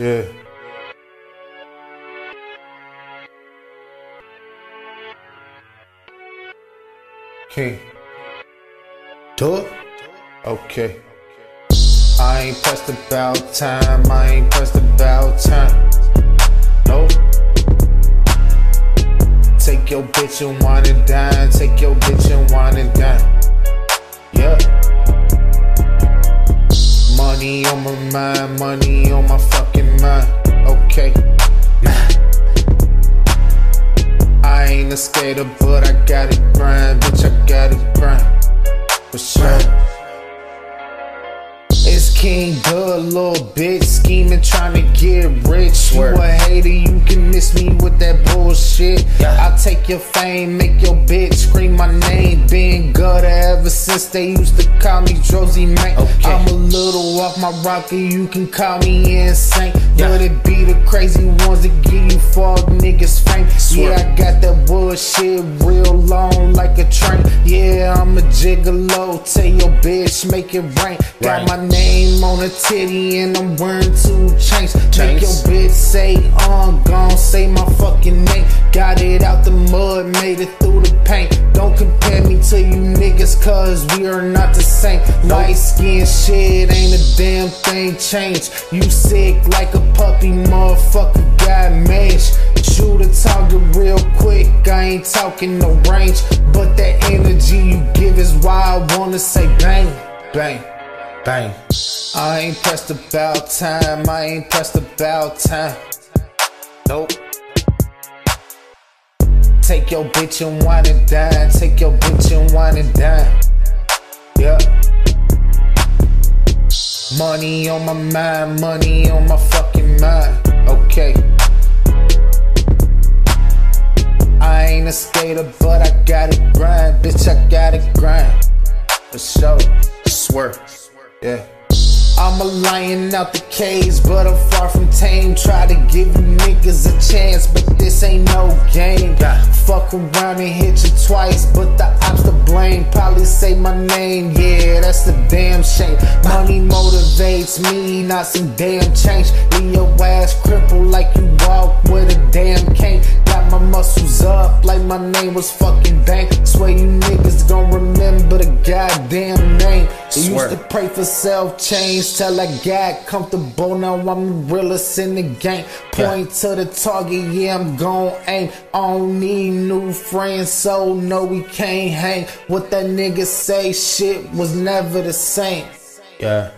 Yeah. King. Do it? Okay. I ain't pressed about time. I ain't pressed about time. Nope. Take your bitch and wine and dine. Take your bitch and wine and dine. Yeah. Money on my mind. Money on my fucking mind. Okay. I ain't a skater, but I got it grind. Bitch, I got it King Good, little bitch, scheming, trying to get rich. You a hater, you can miss me with that bullshit. I'll take your fame, make your bitch scream my name. Been gutter ever since they used to call me Josie man. I'm a little off my rocker, you can call me insane. But it be the crazy ones that give you fuck niggas fame. Yeah, I got that bullshit real long like a train. Yeah, I'm a gigolo, tell your bitch, make it rain. Got my name on a titty and I'm wearing two chains. Make your bitch say, uh, I'm gon' say my fucking name. Got it out the mud, made it through the paint. Don't compare cause we are not the same. Light skin shit, ain't a damn thing changed. You sick like a puppy, motherfucker got mange. Shoot a target real quick, I ain't talking no range. But that energy you give is why I wanna say bang, bang. Bang. I ain't pressed about time. I ain't pressed about time. Nope. Take your bitch and wine and dine. Take your bitch and wine and dine. Yeah. Money on my mind. Money on my fucking mind. Okay. I ain't a skater, but I gotta grind. Bitch, I gotta grind. For sure. Swear. Yeah. I'm a lion out the cage, but I'm far from tame. Try to give you niggas a chance, but this ain't no game. Around and hit you twice, but the ops to blame. Probably say my name, yeah, that's the damn shame. Money motivates me, not some damn change. Leave your ass crippled like you was fucking Bank. Swear you niggas gon' remember the goddamn name. They used to pray for self change till I got comfortable. Now I'm the realest in the game. Point to the target, yeah, I'm gon' aim. I don't need new friends, so no, we can't hang. What that nigga say, shit was never the same. Yeah.